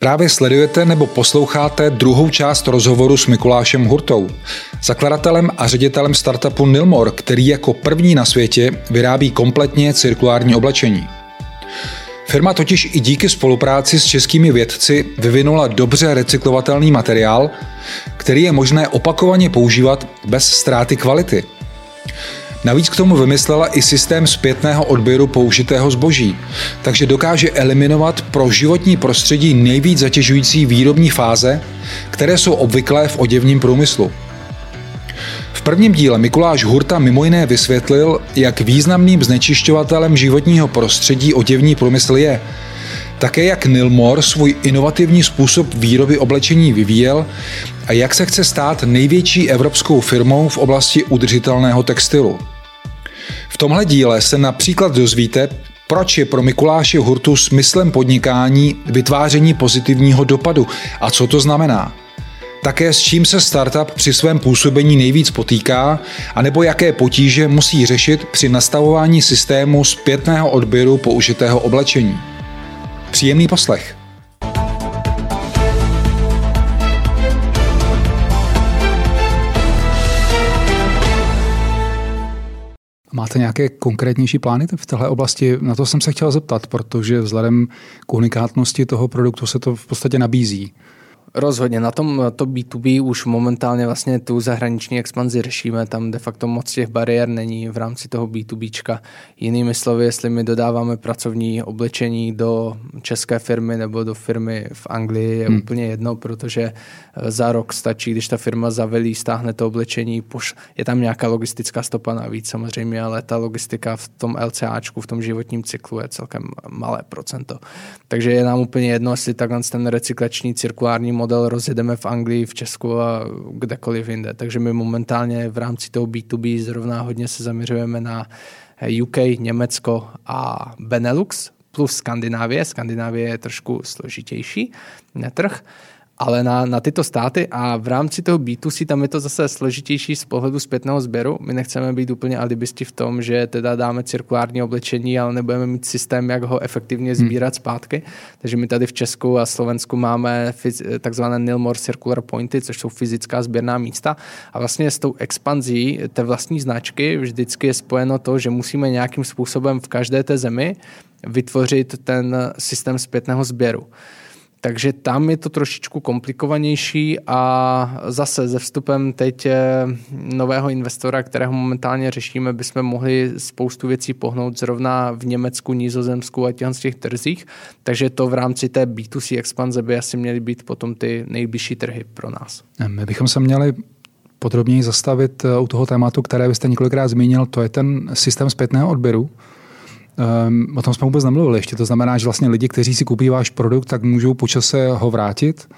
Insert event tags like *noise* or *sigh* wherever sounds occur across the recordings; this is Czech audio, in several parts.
Právě sledujete nebo posloucháte druhou část rozhovoru s Mikulášem Hurtou, zakladatelem a ředitelem startupu Nilmor, který jako první na světě vyrábí kompletně cirkulární oblečení. Firma totiž i díky spolupráci s českými vědci vyvinula dobře recyklovatelný materiál, který je možné opakovaně používat bez ztráty kvality – Navíc k tomu vymyslela i systém zpětného odběru použitého zboží, takže dokáže eliminovat pro životní prostředí nejvíc zatěžující výrobní fáze, které jsou obvyklé v oděvním průmyslu. V prvním díle Mikuláš Hurta mimo jiné vysvětlil, jak významným znečišťovatelem životního prostředí oděvní průmysl je – také jak Nilmor svůj inovativní způsob výroby oblečení vyvíjel a jak se chce stát největší evropskou firmou v oblasti udržitelného textilu. V tomhle díle se například dozvíte, proč je pro Mikuláše Hurtu smyslem podnikání vytváření pozitivního dopadu a co to znamená. Také s čím se startup při svém působení nejvíc potýká, anebo jaké potíže musí řešit při nastavování systému zpětného odběru použitého oblečení. Příjemný poslech. Máte nějaké konkrétnější plány v této oblasti? Na to jsem se chtěl zeptat, protože vzhledem k unikátnosti toho produktu se to v podstatě nabízí. Rozhodně. Na tom to B2B už momentálně vlastně tu zahraniční expanzi řešíme. Tam de facto moc těch bariér není v rámci toho B2Bčka. Jinými slovy, jestli my dodáváme pracovní oblečení do české firmy nebo do firmy v Anglii, je hmm. úplně jedno, protože eh, za rok stačí, když ta firma zavelí, stáhne to oblečení, poš... je tam nějaká logistická stopa navíc samozřejmě, ale ta logistika v tom LCAčku, v tom životním cyklu je celkem malé procento. Takže je nám úplně jedno, jestli takhle ten recyklační cirkulární model rozjedeme v Anglii, v Česku a kdekoliv jinde. Takže my momentálně v rámci toho B2B zrovna hodně se zaměřujeme na UK, Německo a Benelux plus Skandinávie. Skandinávie je trošku složitější trh ale na, na tyto státy a v rámci toho B2C tam je to zase složitější z pohledu zpětného sběru. My nechceme být úplně alibisti v tom, že teda dáme cirkulární oblečení, ale nebudeme mít systém, jak ho efektivně hmm. sbírat hmm. zpátky. Takže my tady v Česku a Slovensku máme takzvané Nilmore Circular Pointy, což jsou fyzická sběrná místa. A vlastně s tou expanzí té vlastní značky vždycky je spojeno to, že musíme nějakým způsobem v každé té zemi vytvořit ten systém zpětného sběru. Takže tam je to trošičku komplikovanější a zase se vstupem teď nového investora, kterého momentálně řešíme, bychom mohli spoustu věcí pohnout zrovna v Německu, Nízozemsku a těch, těch trzích. Takže to v rámci té B2C expanze by asi měly být potom ty nejbližší trhy pro nás. My bychom se měli podrobněji zastavit eh, u toho tématu, které byste několikrát zmínil, to je ten systém zpětného odběru. Um, o tom jsme vůbec nemluvili ještě. To znamená, že vlastně lidi, kteří si koupí váš produkt, tak můžou po čase ho vrátit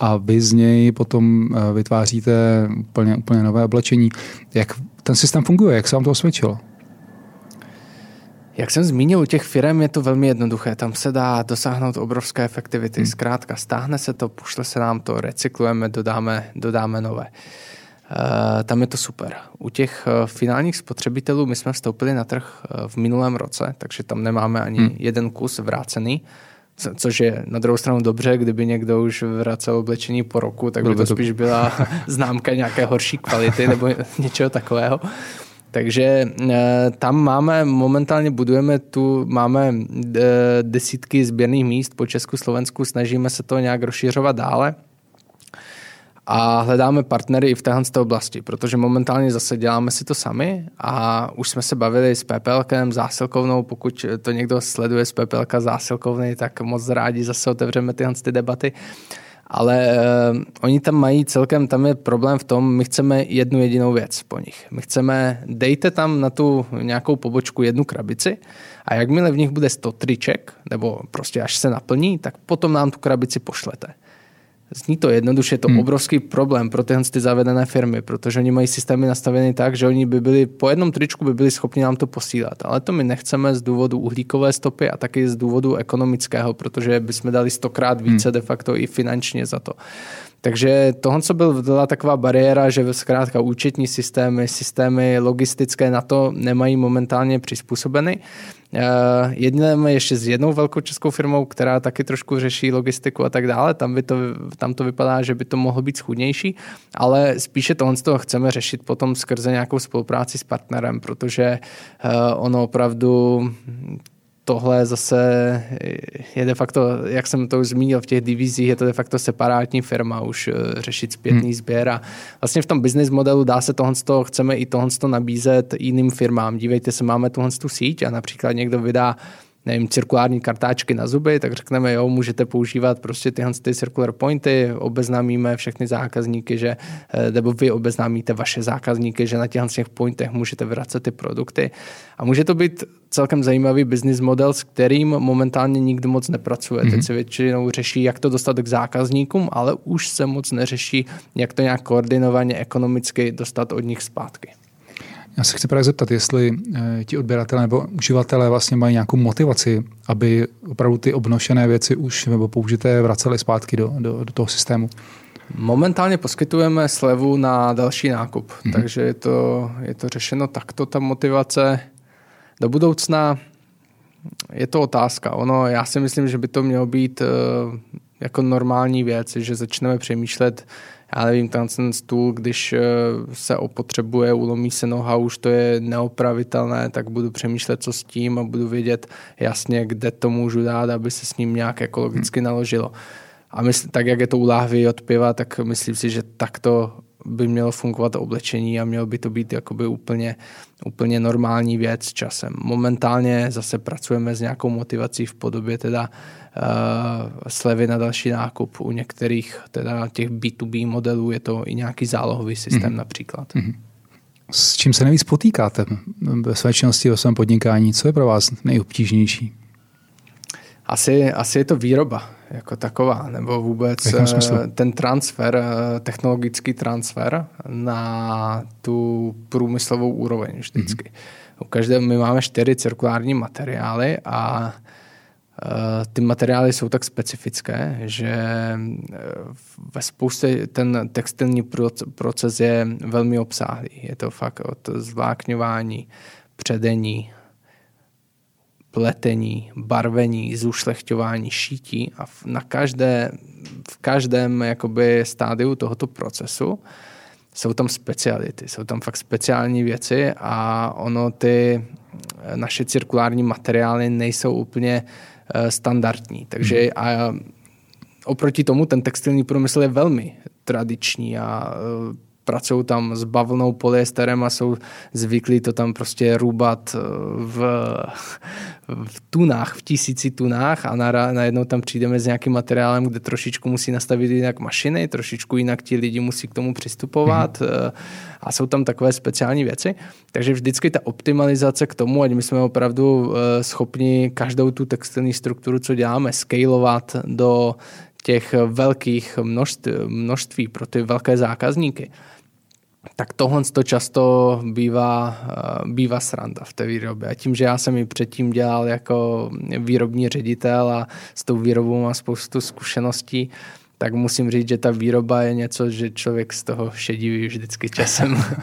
a vy z něj potom eh, vytváříte úplně, úplně nové oblečení. Jak ten systém funguje? Jak se vám to osvědčilo? Jak jsem zmínil, u těch firm je to velmi jednoduché. Tam se dá dosáhnout obrovské efektivity. Hmm. Zkrátka, stáhne se to, pošle se nám to, recyklujeme, dodáme, dodáme nové. Uh, tam je to super. U těch eh, finálních spotřebitelů my jsme vstoupili na trh eh, v minulém roce, takže tam nemáme ani hmm. jeden kus vrácený, což je na druhou stranu dobře, kdyby někdo už vracel oblečení po roku, tak by to spíš byla *laughs* známka nějaké horší kvality nebo *laughs* něčeho takového. Takže tam máme, momentálně budujeme tu, máme desítky sběrných míst po Česku, Slovensku, snažíme se to nějak rozšiřovat dále a hledáme partnery i v téhle oblasti, protože momentálně zase děláme si to sami a už jsme se bavili s PPLkem, zásilkovnou, pokud to někdo sleduje z PPLka zásilkovny, tak moc rádi zase otevřeme tyhle ty debaty. Ale uh, oni tam mají celkem, tam je problém v tom, my chceme jednu jedinou věc po nich. My chceme, dejte tam na tu nějakou pobočku jednu krabici a jakmile v nich bude 100 triček, nebo prostě až se naplní, tak potom nám tu krabici pošlete. Zní to jednoduše, je to hmm. obrovský problém pro tyhle ty zavedené firmy, protože oni mají systémy nastavené tak, že oni by byli, po jednom tričku by byli schopni nám to posílat. Ale to my nechceme z důvodu uhlíkové stopy a taky z důvodu ekonomického, protože bychom dali stokrát více hmm. de facto i finančně za to. Takže tohle, co byla taková bariéra, že zkrátka účetní systémy, systémy logistické na to nemají momentálně přizpůsobeny. Eh, jednáme ještě s jednou velkou českou firmou, která taky trošku řeší logistiku a tak dále. Tam, by to, tam to vypadá, že by to mohlo být schudnější, ale spíše tohle z toho chceme řešit potom skrze nějakou spolupráci s partnerem, protože eh, ono opravdu tohle zase je de facto, jak jsem to už zmínil v těch divizích, je to de facto separátní firma už eh, řešit zpětný hmm. sběr a vlastně v tom business modelu dá se tohle, toho, chceme i tohle nabízet jiným firmám. Dívejte se, máme tuhle tu síť a například někdo vydá nevím, cirkulární kartáčky na zuby, tak řekneme, jo, můžete používat prostě tyhle ty circular pointy, obeznámíme všechny zákazníky, že, eh, nebo vy obeznámíte vaše zákazníky, že na těchto těch pointech můžete vracet ty produkty. A může to být celkem zajímavý business model, s kterým momentálně nikdo moc nepracuje. Mm-hmm. Teď se většinou řeší, jak to dostat k zákazníkům, ale už se moc neřeší, jak to nějak koordinovaně ekonomicky dostat od nich zpátky. Já se chci právě zeptat, jestli e, ti odběratelé nebo uživatelé vlastně mají nějakou motivaci, aby opravdu ty obnošené věci už nebo použité vraceli zpátky do, do, do toho systému. Momentálně poskytujeme slevu na další nákup, mm-hmm. takže je to, je to řešeno takto, ta motivace. Do budoucna je to otázka. Ono, já si myslím, že by to mělo být e, jako normální věc, že začneme přemýšlet, já nevím, ten, ten stůl, když eh, se opotřebuje, ulomí se noha, už to je neopravitelné, tak budu přemýšlet, co s tím a budu vědět jasně, kde to můžu dát, aby se s ním nějak ekologicky naložilo. A mysl, tak, jak je to u láhvy od piva, tak myslím si, že takto by mělo fungovat oblečení a mělo by to být jakoby úplně, úplně normální věc časem. Momentálně zase pracujeme s nějakou motivací v podobě teda uh, slevy na další nákup. U některých teda těch B2B modelů je to i nějaký zálohový systém mm-hmm. například. Mm-hmm. S čím se nejvíc potýkáte ve své činnosti, ve svém podnikání? Co je pro vás nejobtížnější? Asi, asi je to výroba jako taková, nebo vůbec eh, ten transfer, eh, technologický transfer na tu průmyslovou úroveň vždycky. Mm-hmm. U každé, my máme čtyři cirkulární materiály a eh, ty materiály jsou tak specifické, že ve spoustě ten textilní proces je velmi obsáhlý. Je to fakt od zvlákňování, předení, pletení, barvení, zušlechťování, šítí a na každé, v každém jakoby stádiu tohoto procesu jsou tam speciality, jsou tam fakt speciální věci a ono ty naše cirkulární materiály nejsou úplně eh, standardní. Takže mhm. a oproti tomu ten textilní průmysl je velmi tradiční a eh, pracují tam s bavlnou polyesterem a jsou zvyklí to tam prostě růbat eh, v, v tunách, v tisíci tunách a najednou tam přijdeme s nějakým materiálem, kde trošičku musí nastavit jinak mašiny, trošičku jinak ti lidi musí k tomu přistupovat mm-hmm. a jsou tam takové speciální věci. Takže vždycky ta optimalizace k tomu, ať my jsme opravdu eh, schopni každou tu textilní strukturu, co děláme, scalovat do těch velkých množství, množství pro ty velké zákazníky, tak tohle to často bývá, eh, bývá sranda v té výrobě. A tím, že já jsem ji předtím dělal jako výrobní ředitel a s tou výrobou mám spoustu zkušeností, tak musím říct, že ta výroba je něco, že člověk z toho šedí vždycky časem. *laughs*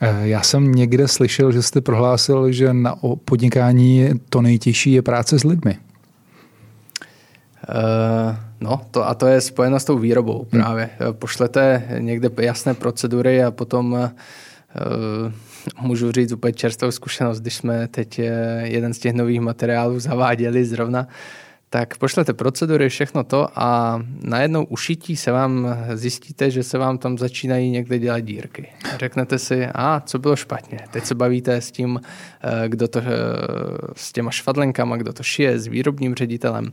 *laughs* Já jsem někde slyšel, že jste prohlásil, že na podnikání to nejtěžší je práce s lidmi. Uh, no, to, a to je spojeno s tou výrobou hmm. právě. Pošlete někde jasné procedury a potom uh, můžu říct úplně čerstvou zkušenost, když jsme teď jeden z těch nových materiálů zaváděli zrovna, tak pošlete procedury, všechno to a najednou ušití se vám zjistíte, že se vám tam začínají někde dělat dírky. Řeknete si, a co bylo špatně. Teď se bavíte s tím, kdo to, s těma švadlenkama, kdo to šije, s výrobním ředitelem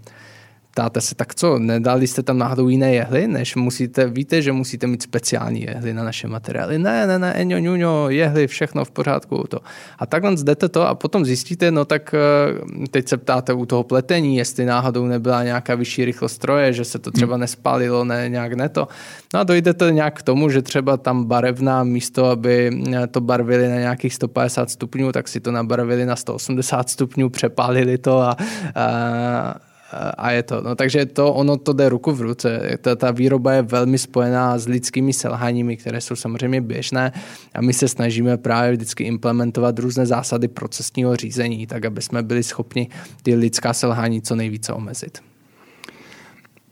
ptáte se, tak co, nedali jste tam náhodou jiné jehly, než musíte, víte, že musíte mít speciální jehly na naše materiály. Ne, ne, ne, eňo, ňuňo, jehly, všechno v pořádku. To. A takhle jdete to a potom zjistíte, no tak eh, teď se ptáte u toho pletení, jestli náhodou nebyla nějaká vyšší rychlost stroje, že se to třeba nespálilo, ne, nějak ne to. No a dojdete nějak k tomu, že třeba tam barevná místo, aby to barvili na nějakých 150 stupňů, tak si to nabarvili na 180 stupňů, přepálili to a, a a je to. No, takže to, ono to jde ruku v ruce. Ta, ta výroba je velmi spojená s lidskými selháními, které jsou samozřejmě běžné a my se snažíme právě vždycky implementovat různé zásady procesního řízení, tak aby jsme byli schopni ty lidská selhání co nejvíce omezit.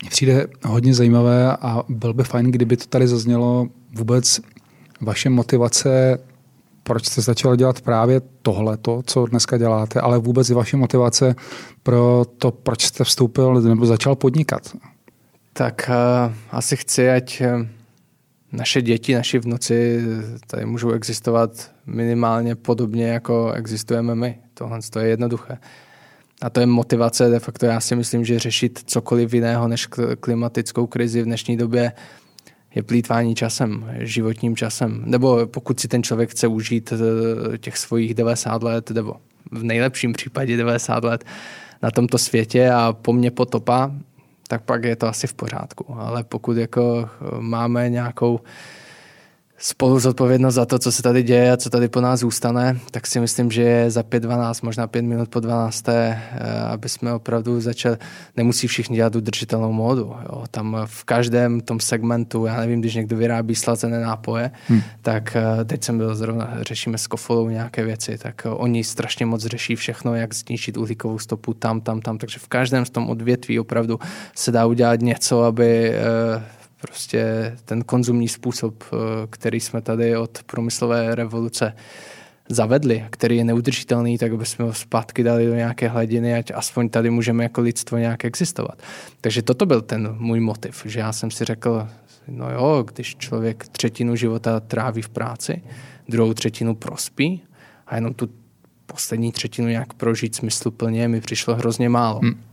Mně přijde hodně zajímavé a byl by fajn, kdyby to tady zaznělo vůbec vaše motivace proč jste začal dělat právě tohle, co dneska děláte, ale vůbec i vaše motivace pro to, proč jste vstoupil nebo začal podnikat? Tak uh, asi chci, ať uh, naše děti, naši vnuci tady můžou existovat minimálně podobně, jako existujeme my. Tohle to je jednoduché. A to je motivace de facto. Já si myslím, že řešit cokoliv jiného než klimatickou krizi v dnešní době je plítvání časem, životním časem. Nebo pokud si ten člověk chce užít eh, těch svojich 90 let, nebo v nejlepším případě 90 let na tomto světě a po mně potopa, tak pak je to asi v pořádku. Ale pokud jako máme nějakou spolu zodpovědnost za to, co se tady děje a co tady po nás zůstane, tak si myslím, že je za 5-12, možná 5 minut po 12, eh, aby jsme opravdu začali, nemusí všichni dělat udržitelnou módu. Jo. Tam v každém tom segmentu, já nevím, když někdo vyrábí slazené nápoje, hmm. tak eh, teď jsem byl zrovna, řešíme s Kofolou nějaké věci, tak oni strašně moc řeší všechno, jak zničit uhlíkovou stopu tam, tam, tam, takže v každém z tom odvětví opravdu se dá udělat něco, aby eh, prostě ten konzumní způsob, eh, který jsme tady od průmyslové revoluce zavedli, který je neudržitelný, tak bychom ho zpátky dali do nějaké hladiny, ať aspoň tady můžeme jako lidstvo nějak existovat. Takže toto byl ten můj motiv, že já jsem si řekl, no jo, když člověk třetinu života tráví v práci, druhou třetinu prospí a jenom tu poslední třetinu nějak prožít smysluplně mi přišlo hrozně málo. Hmm.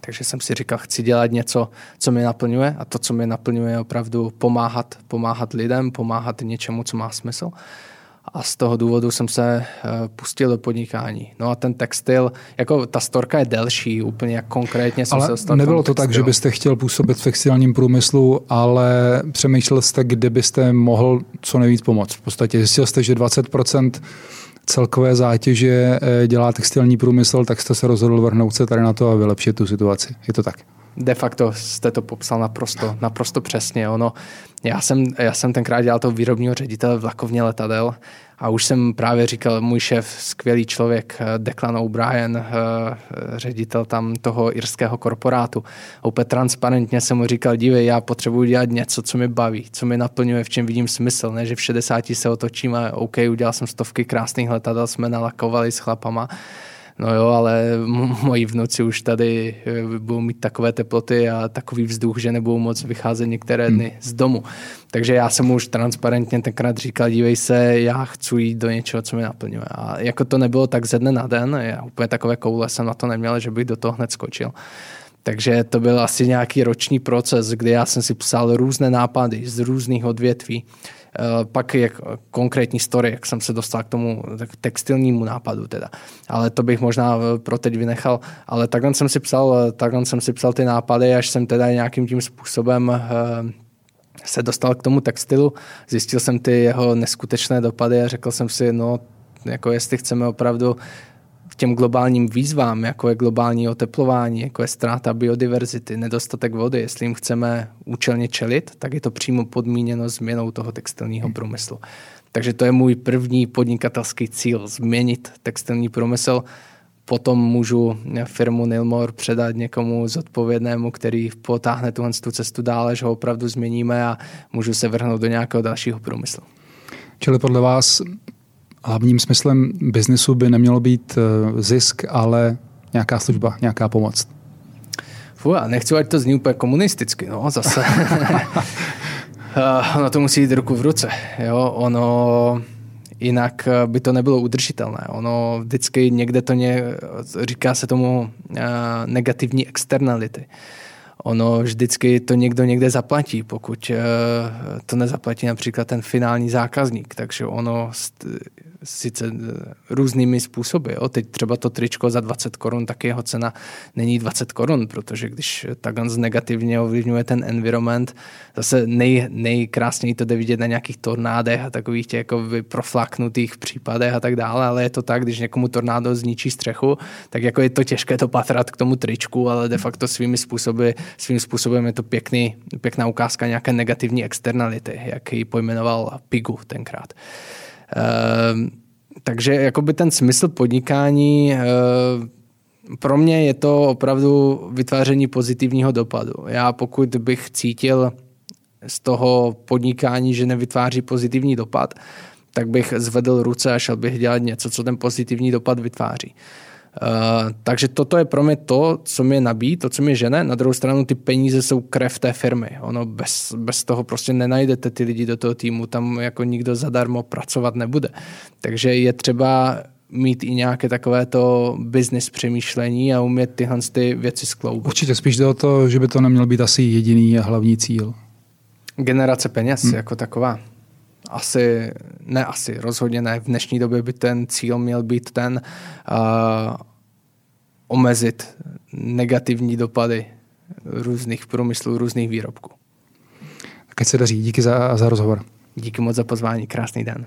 Takže jsem si říkal, chci dělat něco, co mě naplňuje a to, co mě naplňuje, je opravdu pomáhat, pomáhat lidem, pomáhat něčemu, co má smysl. A z toho důvodu jsem se eh, pustil do podnikání. No a ten textil, jako ta storka je delší, úplně jak konkrétně jsem ale se dostal nebylo to tak, že byste chtěl působit v textilním průmyslu, ale přemýšlel jste, kde byste mohl co nejvíc pomoct. V podstatě zjistil jste, že 20% celkové zátěže eh, dělá textilní průmysl, tak jste se rozhodl vrhnout se tady na to a vylepšit tu situaci. Je to tak? De facto jste to popsal naprosto, naprosto přesně. Ono, já, jsem, já jsem tenkrát dělal toho výrobního ředitele v lakovně letadel a už jsem právě říkal, můj šéf, skvělý člověk, eh, Declan O'Brien, eh, ředitel tam toho irského korporátu. Úplně transparentně jsem mu říkal, dívej, já potřebuji dělat něco, co mě baví, co mě naplňuje, v čem vidím smysl, ne, že v 60 se otočím a OK, udělal jsem stovky krásných letadel, jsme nalakovali s chlapama No jo, ale moji vnuci už tady eh, budou mít takové teploty a takový vzduch, že nebudou moc vycházet některé hmm. dny z domu. Takže já jsem mu už transparentně tenkrát říkal, dívej se, já chci jít do něčeho, co mě naplňuje. A jako to nebylo tak ze dne na den, já úplně takové koule jsem na to neměl, že bych do toho hned skočil. Takže to byl asi nějaký roční proces, kdy já jsem si psal různé nápady z různých odvětví pak je konkrétní story, jak jsem se dostal k tomu textilnímu nápadu teda. Ale to bych možná eh, pro teď vynechal. Ale takhle jsem si psal, eh, takhle jsem si psal ty nápady, až jsem teda nějakým tím způsobem se dostal k tomu textilu, zjistil jsem ty jeho neskutečné dopady a řekl jsem si, no, jako jestli chceme opravdu těm globálním výzvám, jako je globální oteplování, jako je ztráta biodiverzity, nedostatek vody, jestli jim chceme účelně čelit, tak je to přímo podmíněno změnou toho textilního průmyslu. Takže to je můj první podnikatelský cíl, změnit textilní průmysl. Potom můžu firmu Nilmor předat někomu zodpovědnému, který potáhne tuhle tu cestu dále, že ho opravdu změníme a můžu se vrhnout do nějakého dalšího průmyslu. Čili podle vás hlavním smyslem biznesu by nemělo být eh, zisk, ale nějaká služba, nějaká pomoc. Fuh, já nechci, ať to zní úplně komunisticky, no, zase. *laughs* Eh, ono to musí jít ruku v ruce, jo, ono jinak eh, by to nebylo udržitelné. Ono vždycky někde to ně, říká se tomu negativní externality ono vždycky to někdo někde zaplatí, pokud to nezaplatí například ten finální zákazník. Takže ono sice eh, různými způsoby. Jo. Teď třeba to tričko za 20 korun, tak jeho cena není 20 korun, protože když takhle negativně ovlivňuje ten environment, zase nej, nejkrásněji to jde vidět na nějakých tornádech a takových těch jako proflaknutých případech a tak dále, ale je to tak, když někomu tornádo zničí střechu, tak jako je to těžké to patrat k tomu tričku, ale de facto svými způsoby, svým způsobem je to pěkný, pěkná ukázka nějaké negativní externality, jak ji pojmenoval Pigu tenkrát. Takže jakoby ten smysl podnikání ehm, pro mě je to opravdu vytváření pozitivního dopadu. Já pokud bych cítil z toho podnikání, že nevytváří pozitivní dopad, tak bych zvedl ruce a šel bych dělat něco, co ten pozitivní dopad vytváří. Uh, takže toto je pro mě to, co mě nabíjí, to, co mě žene. Na druhou stranu ty peníze jsou krev té firmy. Ono bez, bez toho prostě nenajdete ty lidi do toho týmu, tam jako nikdo zadarmo pracovat nebude. Takže je třeba mít i nějaké takovéto business přemýšlení a umět tyhle ty věci skloubit. Určitě spíš jde o to, že by to neměl být asi jediný a hlavní cíl. Generace peněz hmm. jako taková. Asi, ne asi, rozhodně ne. V dnešní době by ten cíl měl být ten uh, omezit negativní dopady různých průmyslů, různých výrobků. Tak se daří. Díky za, za rozhovor. Díky moc za pozvání. Krásný den.